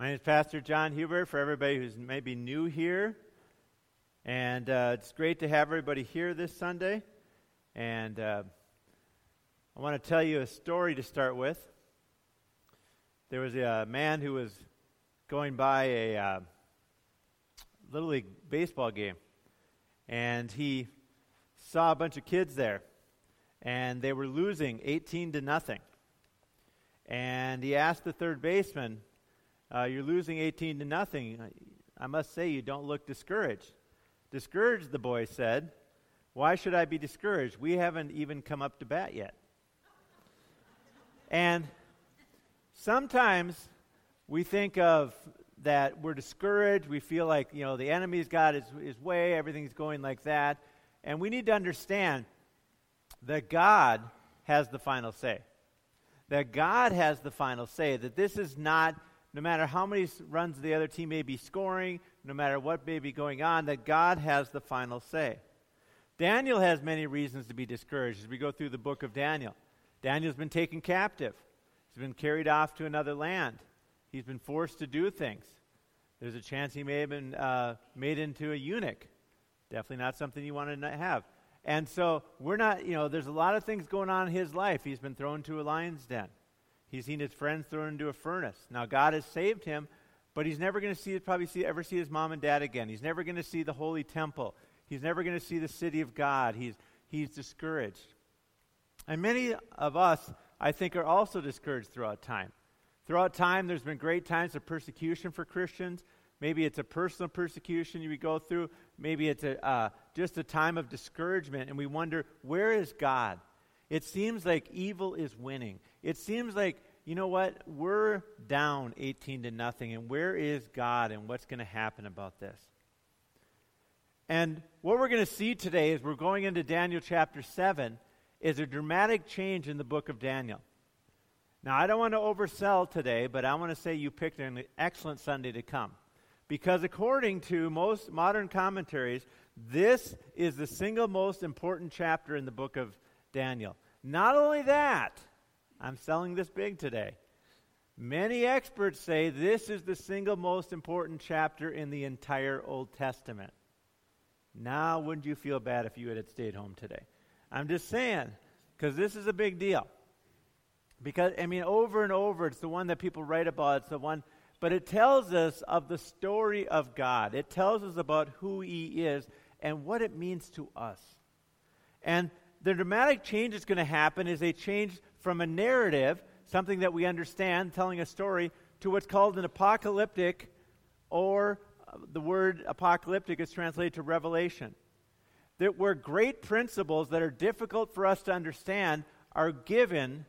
My name is Pastor John Huber. for everybody who's maybe new here. And uh, it's great to have everybody here this Sunday. And uh, I want to tell you a story to start with. There was a man who was going by a uh, Little League baseball game, and he saw a bunch of kids there, and they were losing 18 to nothing. And he asked the third baseman, uh, you're losing 18 to nothing. I must say, you don't look discouraged. Discouraged, the boy said. Why should I be discouraged? We haven't even come up to bat yet. and sometimes we think of that we're discouraged. We feel like, you know, the enemy's got his, his way, everything's going like that. And we need to understand that God has the final say. That God has the final say. That this is not no matter how many runs the other team may be scoring, no matter what may be going on, that God has the final say. Daniel has many reasons to be discouraged as we go through the book of Daniel. Daniel's been taken captive, he's been carried off to another land, he's been forced to do things. There's a chance he may have been uh, made into a eunuch. Definitely not something you want to have. And so we're not, you know, there's a lot of things going on in his life. He's been thrown to a lion's den. He's seen his friends thrown into a furnace. Now, God has saved him, but he's never going to see, probably see, ever see his mom and dad again. He's never going to see the holy temple. He's never going to see the city of God. He's, he's discouraged. And many of us, I think, are also discouraged throughout time. Throughout time, there's been great times of persecution for Christians. Maybe it's a personal persecution you go through. Maybe it's a, uh, just a time of discouragement, and we wonder, where is God? It seems like evil is winning. It seems like, you know what? We're down 18 to nothing, and where is God and what's going to happen about this? And what we're going to see today as we're going into Daniel chapter 7 is a dramatic change in the book of Daniel. Now, I don't want to oversell today, but I want to say you picked an excellent Sunday to come. Because according to most modern commentaries, this is the single most important chapter in the book of Daniel. Not only that, I'm selling this big today. Many experts say this is the single most important chapter in the entire Old Testament. Now, wouldn't you feel bad if you had stayed home today? I'm just saying, because this is a big deal. Because, I mean, over and over, it's the one that people write about. It's the one, but it tells us of the story of God. It tells us about who He is and what it means to us. And the dramatic change that's going to happen is a change from a narrative, something that we understand, telling a story, to what's called an apocalyptic, or uh, the word apocalyptic is translated to revelation. That where great principles that are difficult for us to understand are given,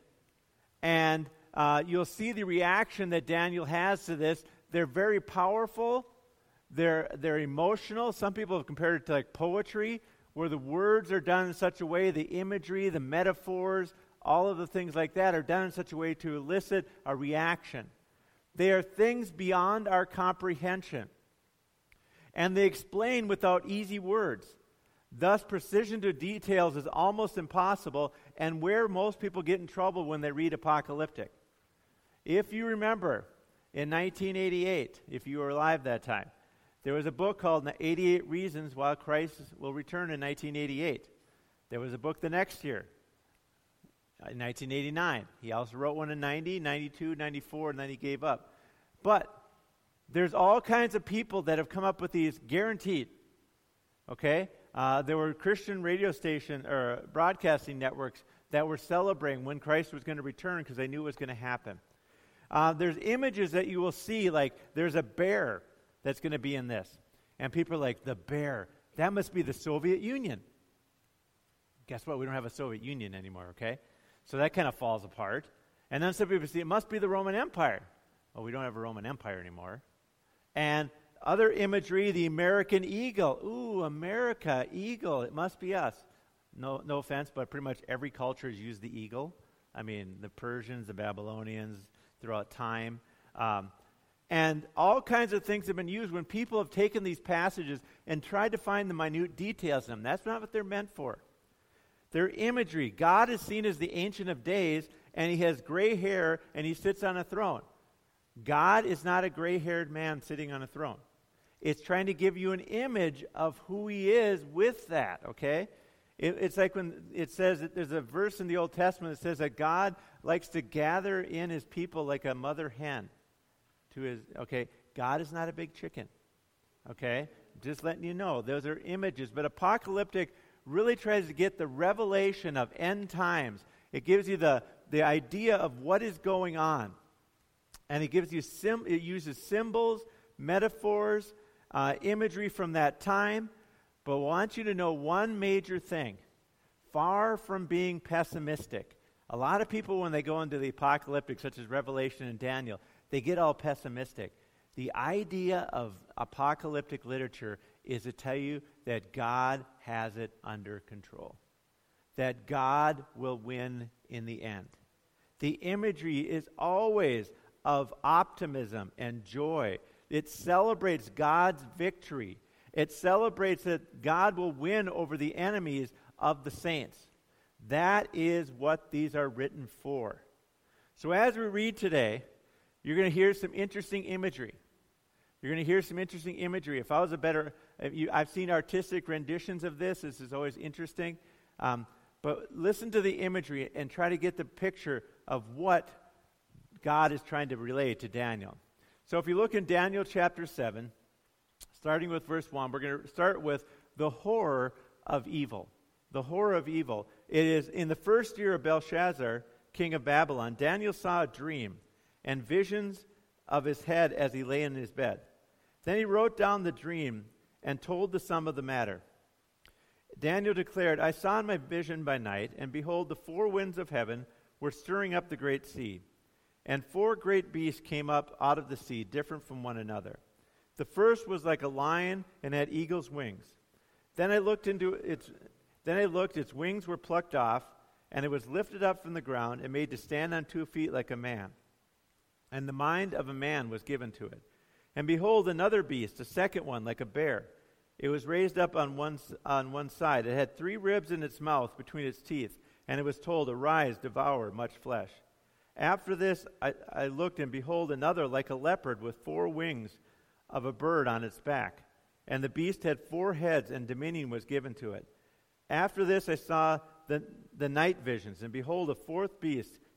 and uh, you'll see the reaction that Daniel has to this. They're very powerful. They're, they're emotional. Some people have compared it to like poetry where the words are done in such a way, the imagery, the metaphors, all of the things like that are done in such a way to elicit a reaction. They are things beyond our comprehension. And they explain without easy words. Thus, precision to details is almost impossible, and where most people get in trouble when they read apocalyptic. If you remember, in 1988, if you were alive that time, there was a book called 88 Reasons Why Christ Will Return in 1988. There was a book the next year, in 1989. He also wrote one in 90, 92, 94, and then he gave up. But there's all kinds of people that have come up with these guaranteed. Okay? Uh, there were Christian radio station or broadcasting networks that were celebrating when Christ was going to return because they knew it was going to happen. Uh, there's images that you will see, like there's a bear that's going to be in this. And people are like, the bear, that must be the Soviet Union. Guess what? We don't have a Soviet Union anymore, okay? So that kind of falls apart. And then some people say, it must be the Roman Empire. Well, we don't have a Roman Empire anymore. And other imagery, the American eagle. Ooh, America, eagle. It must be us. No, no offense, but pretty much every culture has used the eagle. I mean, the Persians, the Babylonians, throughout time. Um, and all kinds of things have been used when people have taken these passages and tried to find the minute details in them. That's not what they're meant for. They're imagery. God is seen as the Ancient of Days, and he has gray hair, and he sits on a throne. God is not a gray haired man sitting on a throne. It's trying to give you an image of who he is with that, okay? It, it's like when it says that there's a verse in the Old Testament that says that God likes to gather in his people like a mother hen to his, okay? God is not a big chicken, okay? Just letting you know, those are images. But apocalyptic really tries to get the revelation of end times. It gives you the, the idea of what is going on. And it gives you sim- it uses symbols, metaphors, uh, imagery from that time. But I want you to know one major thing far from being pessimistic. A lot of people, when they go into the apocalyptic, such as Revelation and Daniel, they get all pessimistic. The idea of apocalyptic literature is to tell you that God has it under control, that God will win in the end. The imagery is always of optimism and joy. It celebrates God's victory. It celebrates that God will win over the enemies of the saints. That is what these are written for. So, as we read today, you're going to hear some interesting imagery. You're going to hear some interesting imagery. If I was a better, you, I've seen artistic renditions of this. This is always interesting. Um, but listen to the imagery and try to get the picture of what God is trying to relay to Daniel. So if you look in Daniel chapter 7, starting with verse 1, we're going to start with the horror of evil. The horror of evil. It is in the first year of Belshazzar, king of Babylon, Daniel saw a dream and visions of his head as he lay in his bed. Then he wrote down the dream and told the sum of the matter. Daniel declared, I saw in my vision by night, and behold, the four winds of heaven were stirring up the great sea. And four great beasts came up out of the sea, different from one another. The first was like a lion and had eagle's wings. Then I looked into its then I looked, its wings were plucked off, and it was lifted up from the ground and made to stand on two feet like a man. And the mind of a man was given to it. And behold, another beast, a second one, like a bear. It was raised up on one, on one side. It had three ribs in its mouth between its teeth, and it was told, Arise, devour much flesh. After this, I, I looked, and behold, another like a leopard with four wings of a bird on its back. And the beast had four heads, and dominion was given to it. After this, I saw the, the night visions, and behold, a fourth beast,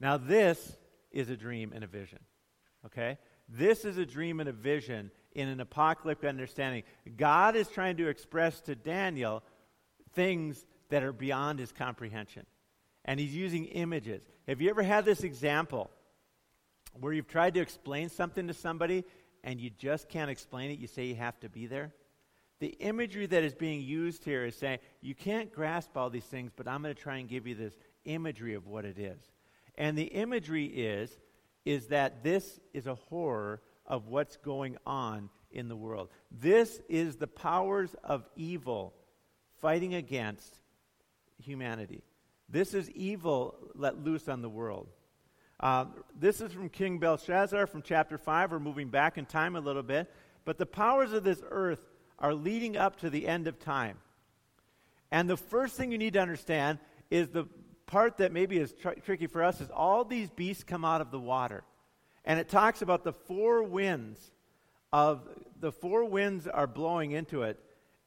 Now, this is a dream and a vision. Okay? This is a dream and a vision in an apocalyptic understanding. God is trying to express to Daniel things that are beyond his comprehension. And he's using images. Have you ever had this example where you've tried to explain something to somebody and you just can't explain it? You say you have to be there? The imagery that is being used here is saying, you can't grasp all these things, but I'm going to try and give you this imagery of what it is. And the imagery is is that this is a horror of what's going on in the world. This is the powers of evil fighting against humanity. This is evil let loose on the world. Uh, this is from King Belshazzar from chapter 5. We're moving back in time a little bit. But the powers of this earth are leading up to the end of time. And the first thing you need to understand is the part that maybe is tr- tricky for us is all these beasts come out of the water. And it talks about the four winds of the four winds are blowing into it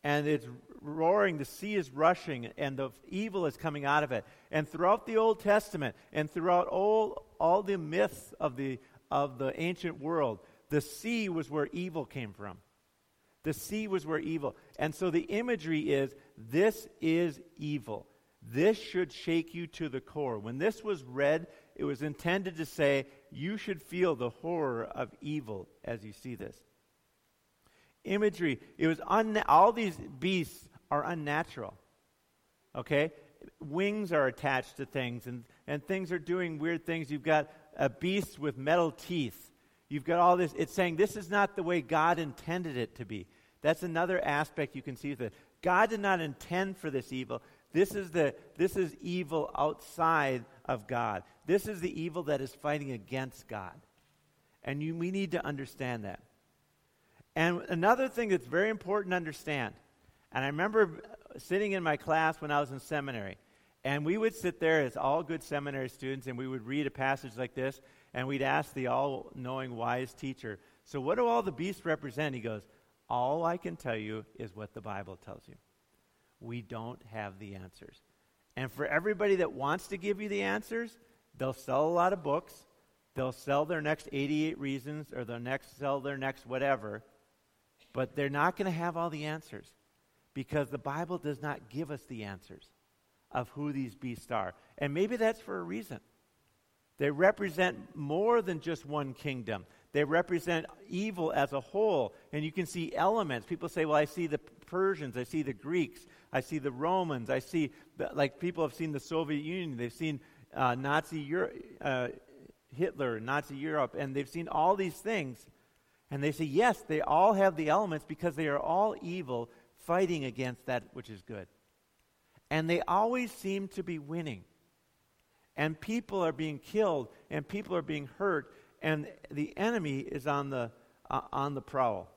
and it's roaring, the sea is rushing, and the evil is coming out of it. And throughout the Old Testament and throughout all, all the myths of the, of the ancient world, the sea was where evil came from. The sea was where evil. And so the imagery is this is evil. This should shake you to the core. When this was read, it was intended to say, you should feel the horror of evil as you see this. Imagery, it was un- all these beasts are unnatural. Okay? Wings are attached to things, and, and things are doing weird things. You've got a beast with metal teeth. You've got all this. It's saying this is not the way God intended it to be. That's another aspect you can see that God did not intend for this evil. This is the this is evil outside of God. This is the evil that is fighting against God. And you, we need to understand that. And another thing that's very important to understand, and I remember sitting in my class when I was in seminary, and we would sit there as all good seminary students, and we would read a passage like this, and we'd ask the all knowing, wise teacher, So, what do all the beasts represent? He goes, All I can tell you is what the Bible tells you. We don't have the answers. And for everybody that wants to give you the answers, they'll sell a lot of books, they'll sell their next 88 reasons, or they'll next sell their next whatever, but they're not going to have all the answers because the Bible does not give us the answers of who these beasts are. And maybe that's for a reason. They represent more than just one kingdom. They represent evil as a whole. And you can see elements. People say, well, I see the Persians, I see the Greeks, I see the Romans, I see, the, like, people have seen the Soviet Union, they've seen uh, Nazi Euro- uh, Hitler, Nazi Europe, and they've seen all these things. And they say, yes, they all have the elements because they are all evil, fighting against that which is good. And they always seem to be winning and people are being killed and people are being hurt and the enemy is on the uh, on the prowl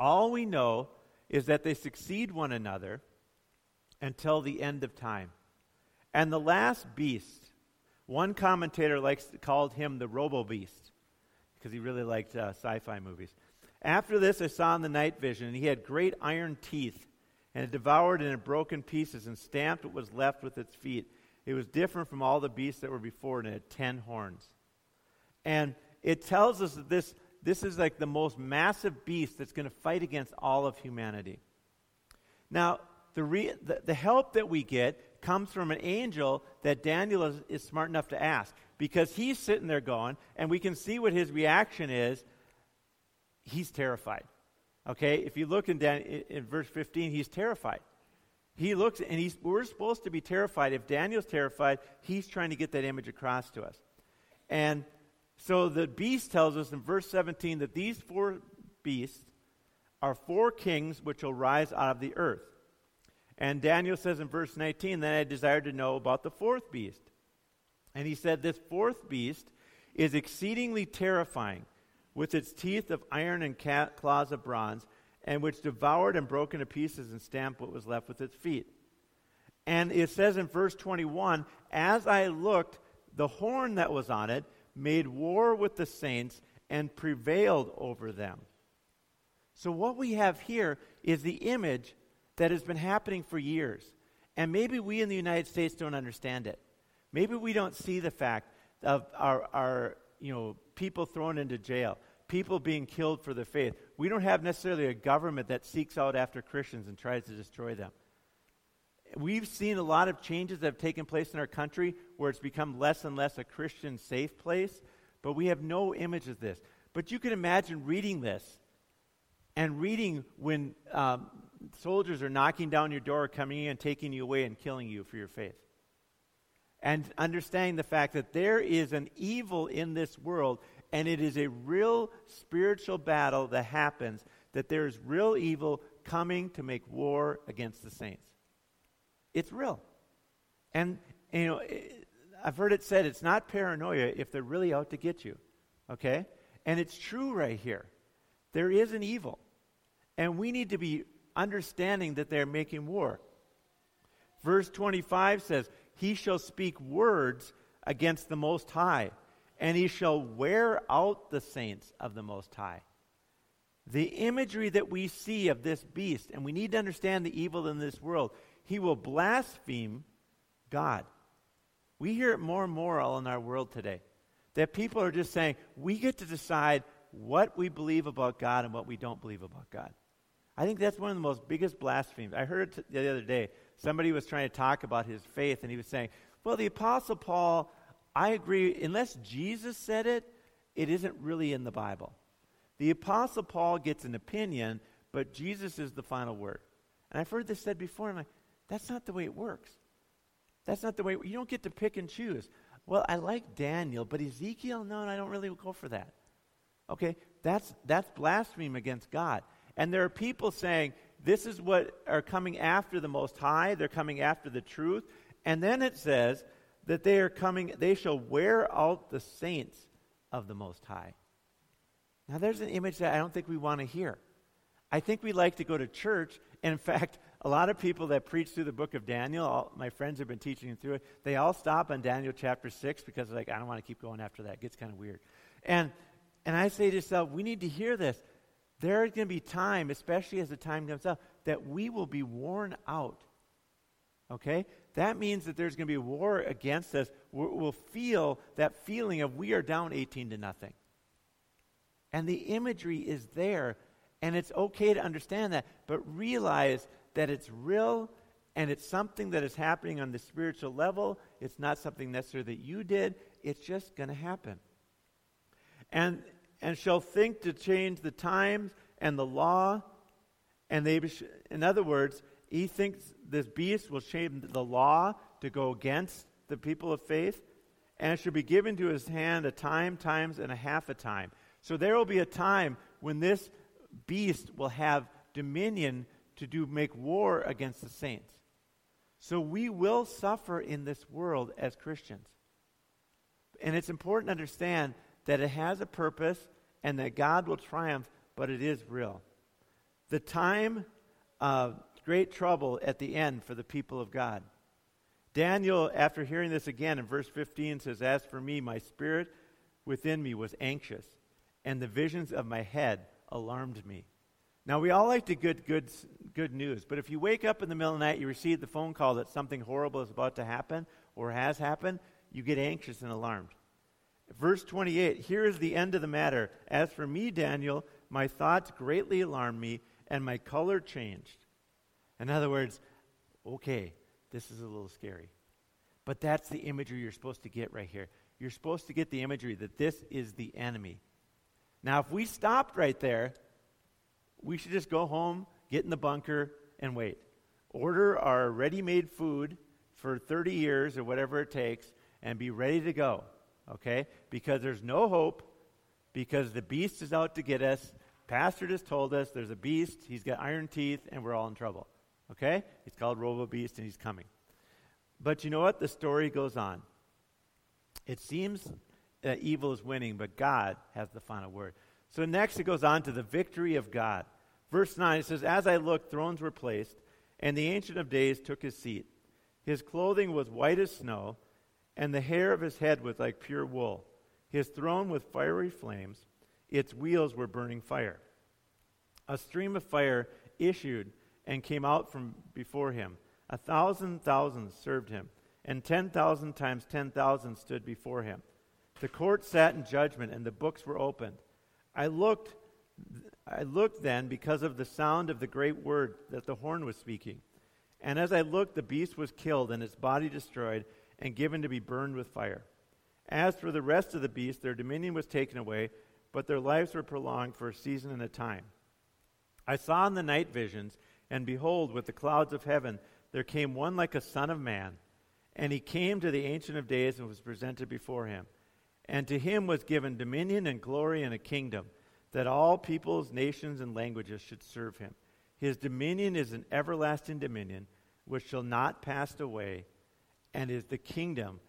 all we know is that they succeed one another until the end of time. And the last beast one commentator likes called him the robo beast because he really liked uh, sci-fi movies. After this i saw in the night vision and he had great iron teeth and it devoured and it broke in pieces and stamped what was left with its feet. It was different from all the beasts that were before and it had ten horns. And it tells us that this, this is like the most massive beast that's going to fight against all of humanity. Now, the, re, the, the, help that we get comes from an angel that Daniel is, is smart enough to ask because he's sitting there going, and we can see what his reaction is. He's terrified. Okay, if you look in, Dan, in verse 15, he's terrified. He looks, and he's, we're supposed to be terrified. If Daniel's terrified, he's trying to get that image across to us. And so the beast tells us in verse 17 that these four beasts are four kings which will rise out of the earth. And Daniel says in verse 19, Then I desired to know about the fourth beast. And he said, This fourth beast is exceedingly terrifying, with its teeth of iron and claws of bronze and which devoured and broke into pieces and stamped what was left with its feet. And it says in verse 21 As I looked, the horn that was on it made war with the saints and prevailed over them. So, what we have here is the image that has been happening for years. And maybe we in the United States don't understand it. Maybe we don't see the fact of our, our you know, people thrown into jail people being killed for the faith. We don't have necessarily a government that seeks out after Christians and tries to destroy them. We've seen a lot of changes that have taken place in our country where it's become less and less a Christian safe place, but we have no image of this. But you can imagine reading this and reading when um, soldiers are knocking down your door, coming in taking you away and killing you for your faith. And understanding the fact that there is an evil in this world and it is a real spiritual battle that happens, that there is real evil coming to make war against the saints. It's real. And, you know, I've heard it said it's not paranoia if they're really out to get you. Okay? And it's true right here. There is an evil. And we need to be understanding that they're making war. Verse 25 says, He shall speak words against the Most High and he shall wear out the saints of the Most High. The imagery that we see of this beast, and we need to understand the evil in this world, he will blaspheme God. We hear it more and more all in our world today. That people are just saying, we get to decide what we believe about God and what we don't believe about God. I think that's one of the most biggest blasphemies. I heard it the other day. Somebody was trying to talk about his faith, and he was saying, well, the Apostle Paul I agree, unless Jesus said it, it isn't really in the Bible. The Apostle Paul gets an opinion, but Jesus is the final word. And I've heard this said before, and I'm like, that's not the way it works. That's not the way, you don't get to pick and choose. Well, I like Daniel, but Ezekiel, no, I don't really go for that. Okay, that's, that's blasphemy against God. And there are people saying, this is what are coming after the Most High. They're coming after the truth. And then it says that they are coming, they shall wear out the saints of the Most High. Now, there's an image that I don't think we want to hear. I think we like to go to church. And in fact, a lot of people that preach through the book of Daniel, all, my friends have been teaching through it, they all stop on Daniel chapter 6 because like, I don't want to keep going after that. It gets kind of weird. And, and I say to yourself, we need to hear this. There is going to be time, especially as the time comes up, that we will be worn out. Okay? That means that there's going to be war against us. We'll feel that feeling of we are down 18 to nothing. And the imagery is there, and it's okay to understand that, but realize that it's real and it's something that is happening on the spiritual level. It's not something necessarily that you did, it's just going to happen. And, and shall think to change the times and the law. And they, in other words, he thinks this beast will change the law to go against the people of faith, and should be given to his hand a time, times, and a half a time. So there will be a time when this beast will have dominion to do make war against the saints. So we will suffer in this world as Christians. And it's important to understand that it has a purpose and that God will triumph, but it is real. The time of great trouble at the end for the people of God. Daniel, after hearing this again in verse 15, says, As for me, my spirit within me was anxious, and the visions of my head alarmed me. Now, we all like to get good, good news, but if you wake up in the middle of the night, you receive the phone call that something horrible is about to happen or has happened, you get anxious and alarmed. Verse 28 Here is the end of the matter. As for me, Daniel, my thoughts greatly alarmed me, and my color changed. In other words, okay, this is a little scary. But that's the imagery you're supposed to get right here. You're supposed to get the imagery that this is the enemy. Now, if we stopped right there, we should just go home, get in the bunker, and wait. Order our ready made food for 30 years or whatever it takes and be ready to go. Okay? Because there's no hope, because the beast is out to get us. Pastor just told us there's a beast, he's got iron teeth, and we're all in trouble. Okay? He's called Robo Beast, and he's coming. But you know what? The story goes on. It seems that evil is winning, but God has the final word. So next it goes on to the victory of God. Verse 9 it says, As I looked, thrones were placed, and the Ancient of Days took his seat. His clothing was white as snow, and the hair of his head was like pure wool. His throne was fiery flames, its wheels were burning fire. A stream of fire issued and came out from before him. A thousand thousands served him, and ten thousand times ten thousand stood before him. The court sat in judgment, and the books were opened. I looked, I looked then because of the sound of the great word that the horn was speaking. And as I looked, the beast was killed, and its body destroyed, and given to be burned with fire. As for the rest of the beasts, their dominion was taken away, but their lives were prolonged for a season and a time. I saw in the night visions and behold, with the clouds of heaven, there came one like a son of man. And he came to the Ancient of Days and was presented before him. And to him was given dominion and glory and a kingdom, that all peoples, nations, and languages should serve him. His dominion is an everlasting dominion, which shall not pass away, and is the kingdom,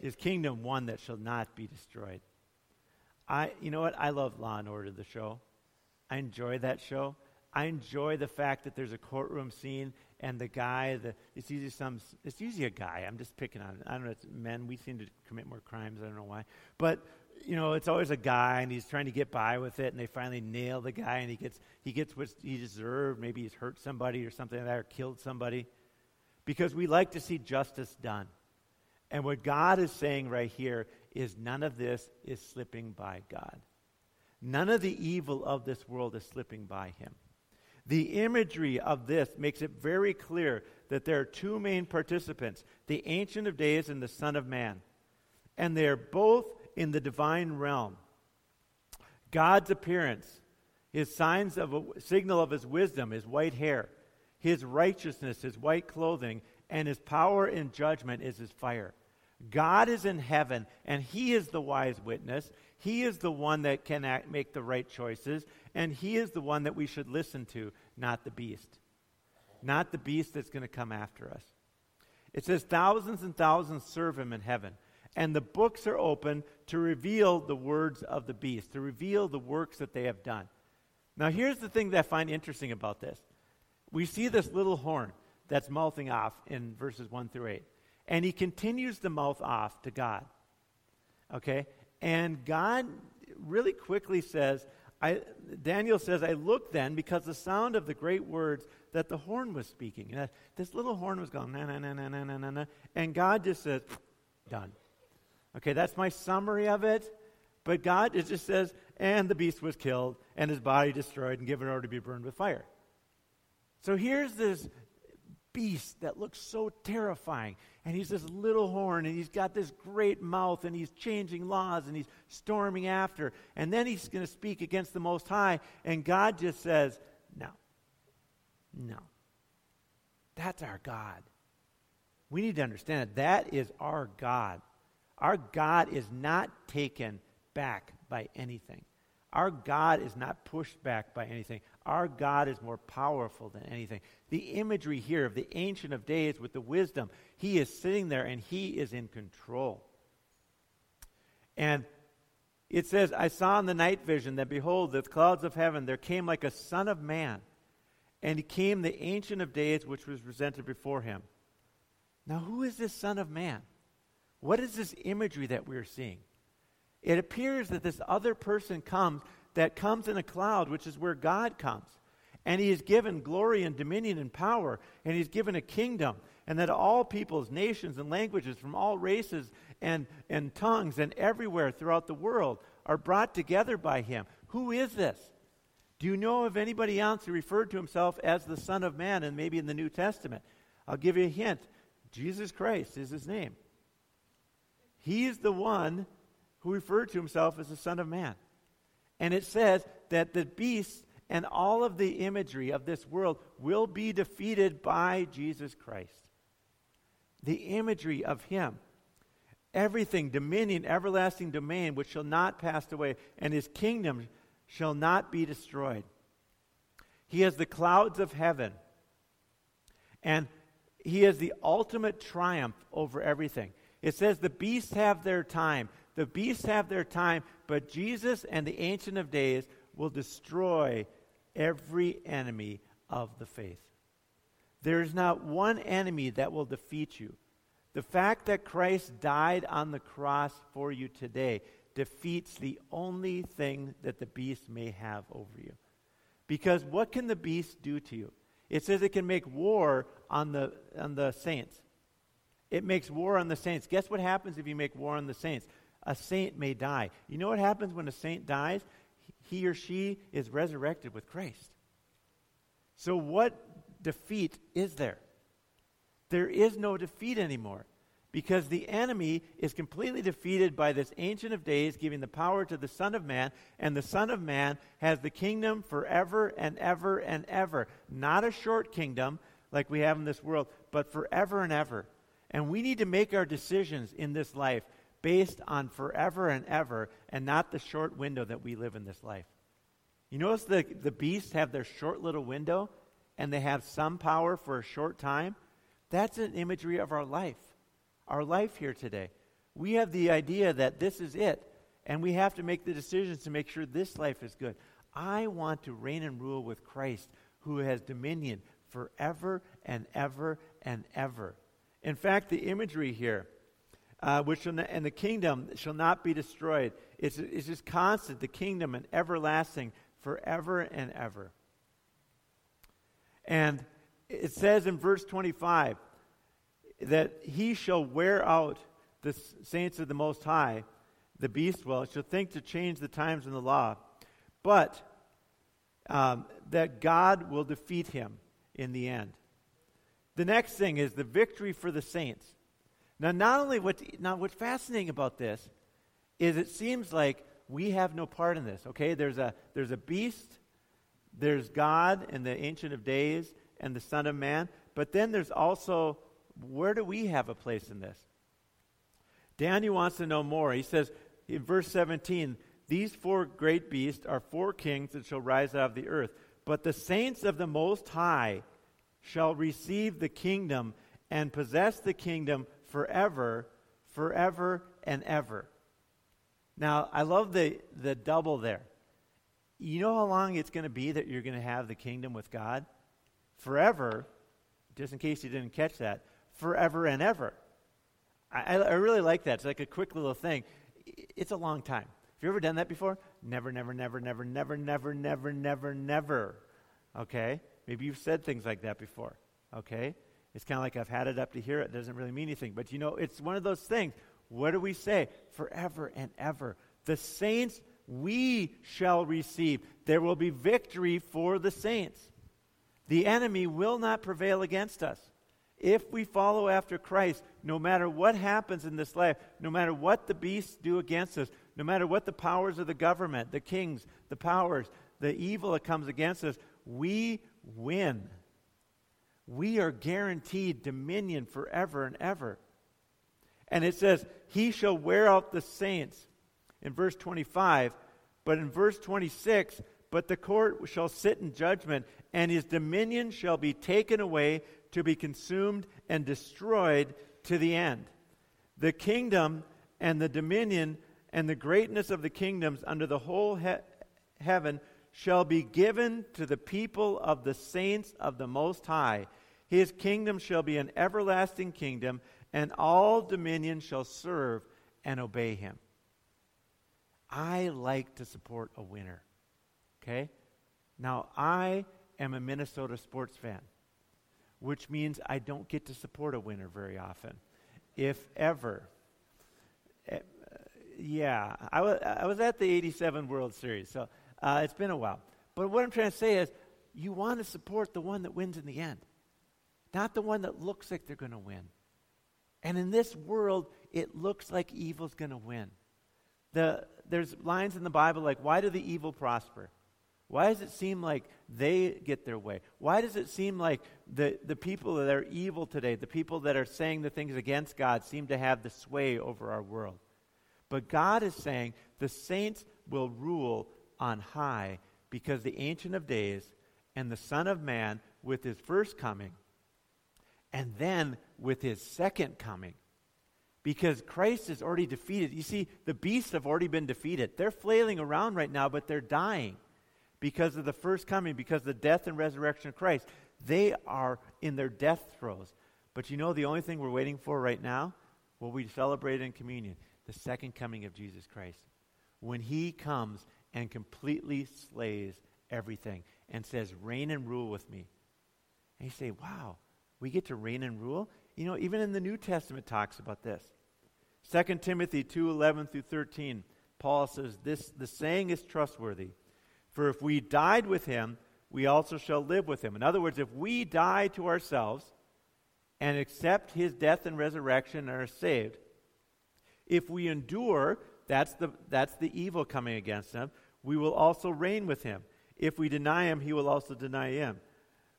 his kingdom one that shall not be destroyed. I, you know what? I love Law and Order, the show. I enjoy that show. I enjoy the fact that there's a courtroom scene and the guy, the, it's usually some, it's usually a guy. I'm just picking on, I don't know, it's men. We seem to commit more crimes. I don't know why. But, you know, it's always a guy and he's trying to get by with it and they finally nail the guy and he gets, he gets what he deserved. Maybe he's hurt somebody or something like that or killed somebody. Because we like to see justice done. And what God is saying right here is none of this is slipping by God. None of the evil of this world is slipping by him. The imagery of this makes it very clear that there are two main participants the Ancient of Days and the Son of Man. And they are both in the divine realm. God's appearance, his signs of a signal of his wisdom, his white hair, his righteousness, his white clothing, and his power in judgment is his fire. God is in heaven, and He is the wise witness. He is the one that can act, make the right choices, and He is the one that we should listen to, not the beast. Not the beast that's going to come after us. It says, Thousands and thousands serve Him in heaven, and the books are open to reveal the words of the beast, to reveal the works that they have done. Now, here's the thing that I find interesting about this. We see this little horn that's mouthing off in verses 1 through 8. And he continues to mouth off to God. Okay? And God really quickly says, I, Daniel says, I looked then because the sound of the great words that the horn was speaking. And this little horn was going, na, na, na, na, na, na, na. And God just says, done. Okay, that's my summary of it. But God, it just says, and the beast was killed, and his body destroyed, and given over to be burned with fire. So here's this beast that looks so terrifying. And he's this little horn, and he's got this great mouth, and he's changing laws, and he's storming after. And then he's going to speak against the Most High, and God just says, No. No. That's our God. We need to understand that that is our God. Our God is not taken back by anything. Our God is not pushed back by anything. Our God is more powerful than anything. The imagery here of the Ancient of Days with the wisdom, he is sitting there and he is in control. And it says, I saw in the night vision that behold, the clouds of heaven, there came like a son of man, and he came the Ancient of Days which was presented before him. Now, who is this son of man? What is this imagery that we're seeing? It appears that this other person comes that comes in a cloud, which is where God comes. And he is given glory and dominion and power, and he's given a kingdom, and that all peoples, nations, and languages from all races and, and tongues and everywhere throughout the world are brought together by him. Who is this? Do you know of anybody else who referred to himself as the Son of Man, and maybe in the New Testament? I'll give you a hint. Jesus Christ is his name. He's the one who referred to himself as the Son of Man. And it says that the beast and all of the imagery of this world will be defeated by Jesus Christ. The imagery of him. Everything, dominion, everlasting domain, which shall not pass away, and his kingdom shall not be destroyed. He has the clouds of heaven. And he has the ultimate triumph over everything. It says the beasts have their time. The beasts have their time, but Jesus and the Ancient of Days will destroy every enemy of the faith. There is not one enemy that will defeat you. The fact that Christ died on the cross for you today defeats the only thing that the beast may have over you. Because what can the beast do to you? It says it can make war on the, on the saints. It makes war on the saints. Guess what happens if you make war on the saints? A saint may die. You know what happens when a saint dies? He or she is resurrected with Christ. So, what defeat is there? There is no defeat anymore because the enemy is completely defeated by this Ancient of Days giving the power to the Son of Man, and the Son of Man has the kingdom forever and ever and ever. Not a short kingdom like we have in this world, but forever and ever. And we need to make our decisions in this life based on forever and ever and not the short window that we live in this life. You notice the, the beasts have their short little window and they have some power for a short time? That's an imagery of our life, our life here today. We have the idea that this is it, and we have to make the decisions to make sure this life is good. I want to reign and rule with Christ, who has dominion forever and ever and ever. In fact, the imagery here uh, which not, and the kingdom shall not be destroyed. It's, it's just constant, the kingdom and everlasting forever and ever. And it says in verse 25 that he shall wear out the saints of the Most High, the beast will, shall think to change the times and the law, but um, that God will defeat him in the end. The next thing is the victory for the saints. Now, not only what, now what's fascinating about this is it seems like we have no part in this. Okay, there's a there's a beast, there's God and the Ancient of Days and the Son of Man, but then there's also where do we have a place in this? Daniel wants to know more. He says in verse 17, These four great beasts are four kings that shall rise out of the earth. But the saints of the Most High shall receive the kingdom and possess the kingdom forever, forever and ever. Now, I love the, the double there. You know how long it's going to be that you're going to have the kingdom with God? Forever, just in case you didn't catch that, forever and ever. I, I really like that. It's like a quick little thing. It's a long time. Have you ever done that before? Never, never, never, never, never, never, never, never, never. Okay? Maybe you've said things like that before. Okay? It's kind of like I've had it up to here. It doesn't really mean anything. But you know, it's one of those things. What do we say? Forever and ever. The saints we shall receive. There will be victory for the saints. The enemy will not prevail against us. If we follow after Christ, no matter what happens in this life, no matter what the beasts do against us, no matter what the powers of the government, the kings, the powers, the evil that comes against us, we win. We are guaranteed dominion forever and ever. And it says, He shall wear out the saints in verse 25. But in verse 26, but the court shall sit in judgment, and his dominion shall be taken away to be consumed and destroyed to the end. The kingdom and the dominion and the greatness of the kingdoms under the whole he- heaven shall be given to the people of the saints of the Most High. His kingdom shall be an everlasting kingdom, and all dominion shall serve and obey him. I like to support a winner. Okay? Now, I am a Minnesota sports fan which means I don't get to support a winner very often, if ever. Uh, yeah, I was, I was at the 87 World Series, so uh, it's been a while. But what I'm trying to say is, you want to support the one that wins in the end, not the one that looks like they're going to win. And in this world, it looks like evil's going to win. The, there's lines in the Bible like, why do the evil prosper? Why does it seem like they get their way? Why does it seem like the, the people that are evil today, the people that are saying the things against God, seem to have the sway over our world? But God is saying the saints will rule on high because the Ancient of Days and the Son of Man, with his first coming, and then with his second coming, because Christ is already defeated. You see, the beasts have already been defeated. They're flailing around right now, but they're dying because of the first coming, because of the death and resurrection of Christ. They are in their death throes. But you know the only thing we're waiting for right now? What we celebrate in communion the second coming of Jesus Christ. When he comes and completely slays everything and says, Reign and rule with me. And you say, Wow, we get to reign and rule? You know, even in the New Testament talks about this. 2 Timothy 2 11 through 13, Paul says, this, The saying is trustworthy. For if we died with him, we also shall live with him. In other words, if we die to ourselves and accept his death and resurrection and are saved, if we endure, that's the, that's the evil coming against him, we will also reign with him. If we deny him, he will also deny him.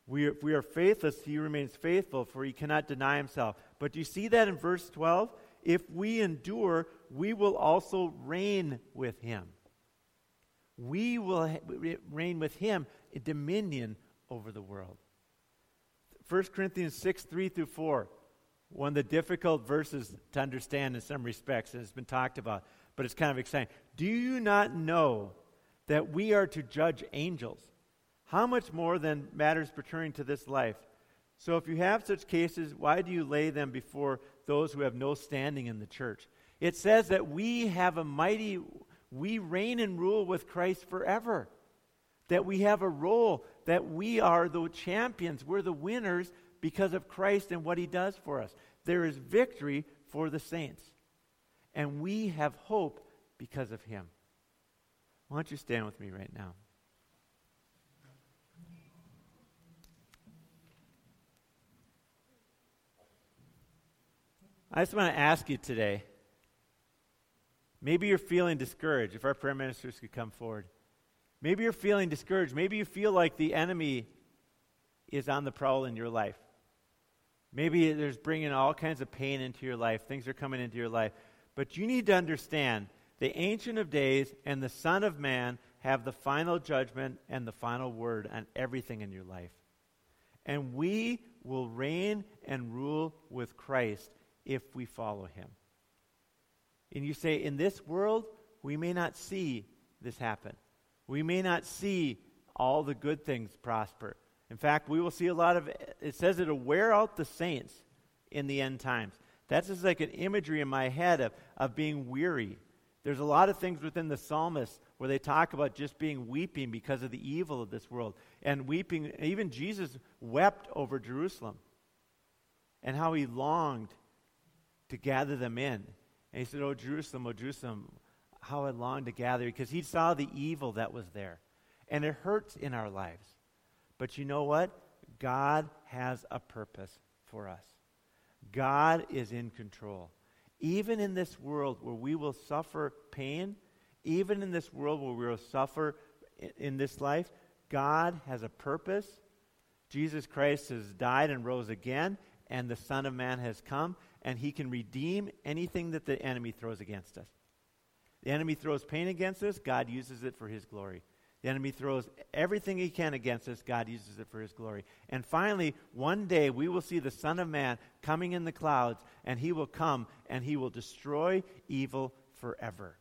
We, if we are faithless, he remains faithful, for he cannot deny himself. But do you see that in verse 12? If we endure, we will also reign with him we will reign with him in dominion over the world. 1 Corinthians 6 3 through 4, one of the difficult verses to understand in some respects, and it's been talked about, but it's kind of exciting. Do you not know that we are to judge angels? How much more than matters pertaining to this life? So if you have such cases, why do you lay them before those who have no standing in the church? It says that we have a mighty we reign and rule with Christ forever. That we have a role, that we are the champions, we're the winners because of Christ and what he does for us. There is victory for the saints. And we have hope because of him. Why don't you stand with me right now? I just want to ask you today Maybe you're feeling discouraged. If our prayer ministers could come forward. Maybe you're feeling discouraged. Maybe you feel like the enemy is on the prowl in your life. Maybe there's bringing all kinds of pain into your life. Things are coming into your life. But you need to understand the Ancient of Days and the Son of Man have the final judgment and the final word on everything in your life. And we will reign and rule with Christ if we follow him. And you say, in this world, we may not see this happen. We may not see all the good things prosper. In fact, we will see a lot of, it says it'll wear out the saints in the end times. That's just like an imagery in my head of, of being weary. There's a lot of things within the psalmist where they talk about just being weeping because of the evil of this world. And weeping, even Jesus wept over Jerusalem and how he longed to gather them in. And he said, Oh, Jerusalem, oh, Jerusalem, how I long to gather because he saw the evil that was there. And it hurts in our lives. But you know what? God has a purpose for us. God is in control. Even in this world where we will suffer pain, even in this world where we will suffer in, in this life, God has a purpose. Jesus Christ has died and rose again, and the Son of Man has come, and he can redeem anything that the enemy throws against us. The enemy throws pain against us, God uses it for his glory. The enemy throws everything he can against us, God uses it for his glory. And finally, one day we will see the Son of Man coming in the clouds, and he will come and he will destroy evil forever.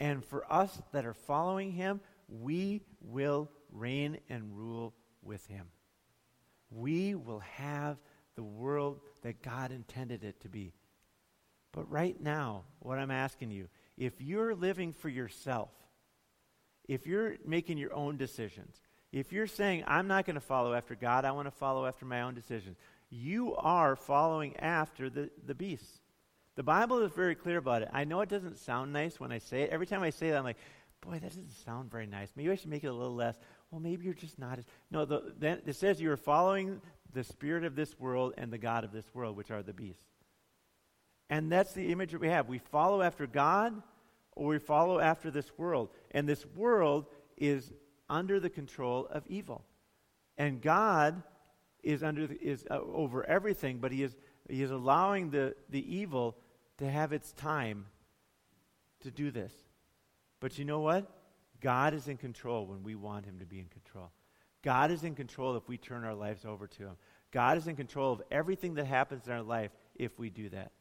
And for us that are following him, we will reign and rule with him. We will have the world that God intended it to be. But right now, what I'm asking you, if you're living for yourself, if you're making your own decisions, if you're saying, I'm not going to follow after God, I want to follow after my own decisions, you are following after the, the beast. The Bible is very clear about it. I know it doesn't sound nice when I say it. Every time I say that, I'm like, boy, that doesn't sound very nice. Maybe I should make it a little less. Well, maybe you're just not as. No, the, then it says you are following the spirit of this world and the God of this world, which are the beasts. And that's the image that we have. We follow after God or we follow after this world. And this world is under the control of evil. And God is, under the, is uh, over everything, but he is, he is allowing the, the evil to have its time to do this. But you know what? God is in control when we want him to be in control. God is in control if we turn our lives over to him. God is in control of everything that happens in our life if we do that.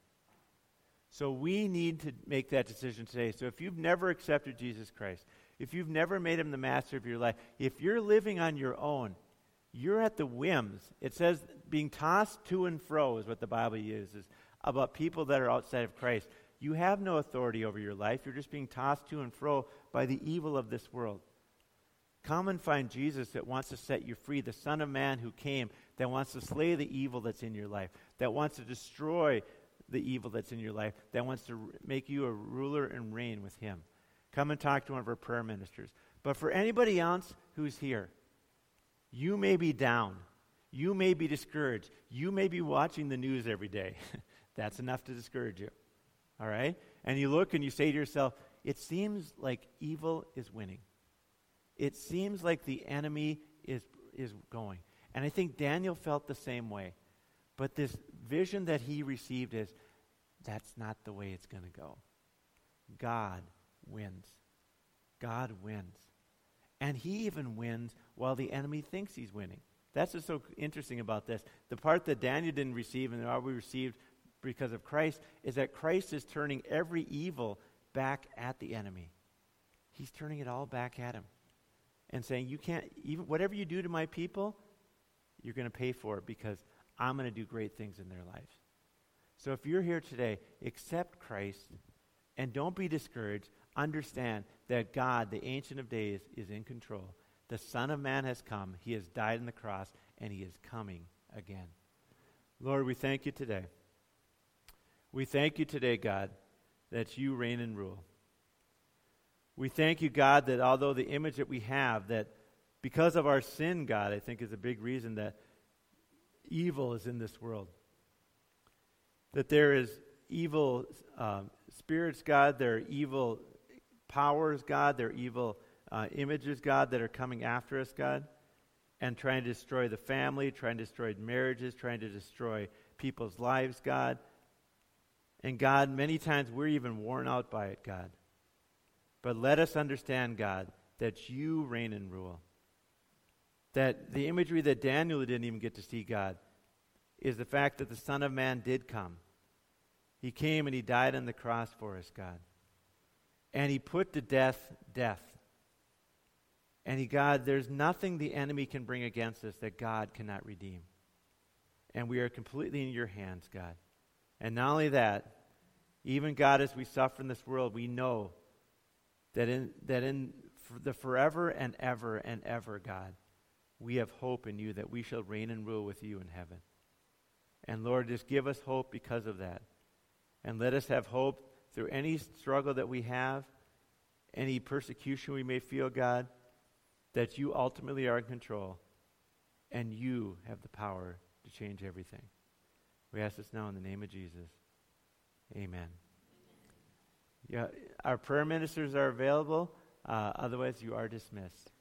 So we need to make that decision today. So if you've never accepted Jesus Christ, if you've never made him the master of your life, if you're living on your own, you're at the whims. It says being tossed to and fro is what the Bible uses about people that are outside of Christ. You have no authority over your life. You're just being tossed to and fro by the evil of this world. Come and find Jesus that wants to set you free, the Son of Man who came, that wants to slay the evil that's in your life, that wants to destroy the evil that's in your life, that wants to make you a ruler and reign with Him. Come and talk to one of our prayer ministers. But for anybody else who's here, you may be down. You may be discouraged. You may be watching the news every day. That's enough to discourage you. All right? And you look and you say to yourself, it seems like evil is winning. It seems like the enemy is, is going. And I think Daniel felt the same way. But this vision that he received is that's not the way it's going to go. God wins. God wins. And he even wins while the enemy thinks he's winning. That's what's so interesting about this. The part that Daniel didn't receive and that we received because of Christ is that Christ is turning every evil back at the enemy. He's turning it all back at him and saying, You can't, even whatever you do to my people, you're going to pay for it because I'm going to do great things in their lives. So if you're here today, accept Christ and don't be discouraged. Understand that God, the Ancient of Days, is in control. The Son of Man has come. He has died on the cross, and he is coming again. Lord, we thank you today. We thank you today, God, that you reign and rule. We thank you, God, that although the image that we have, that because of our sin, God, I think is a big reason that evil is in this world. That there is evil um, spirits, God, there are evil powers, God, there are evil uh, images, God, that are coming after us, God, and trying to destroy the family, trying to destroy marriages, trying to destroy people's lives, God. And God, many times we're even worn out by it, God. But let us understand, God, that you reign and rule. That the imagery that Daniel didn't even get to see, God, is the fact that the Son of Man did come. He came and he died on the cross for us, God. And he put to death death. And he, God, there's nothing the enemy can bring against us that God cannot redeem. And we are completely in your hands, God. And not only that, even God, as we suffer in this world, we know that in, that in the forever and ever and ever, God, we have hope in you that we shall reign and rule with you in heaven. And Lord, just give us hope because of that. And let us have hope through any struggle that we have, any persecution we may feel, God, that you ultimately are in control and you have the power to change everything. We ask this now in the name of Jesus. Amen. Yeah, our prayer ministers are available. Uh, otherwise, you are dismissed.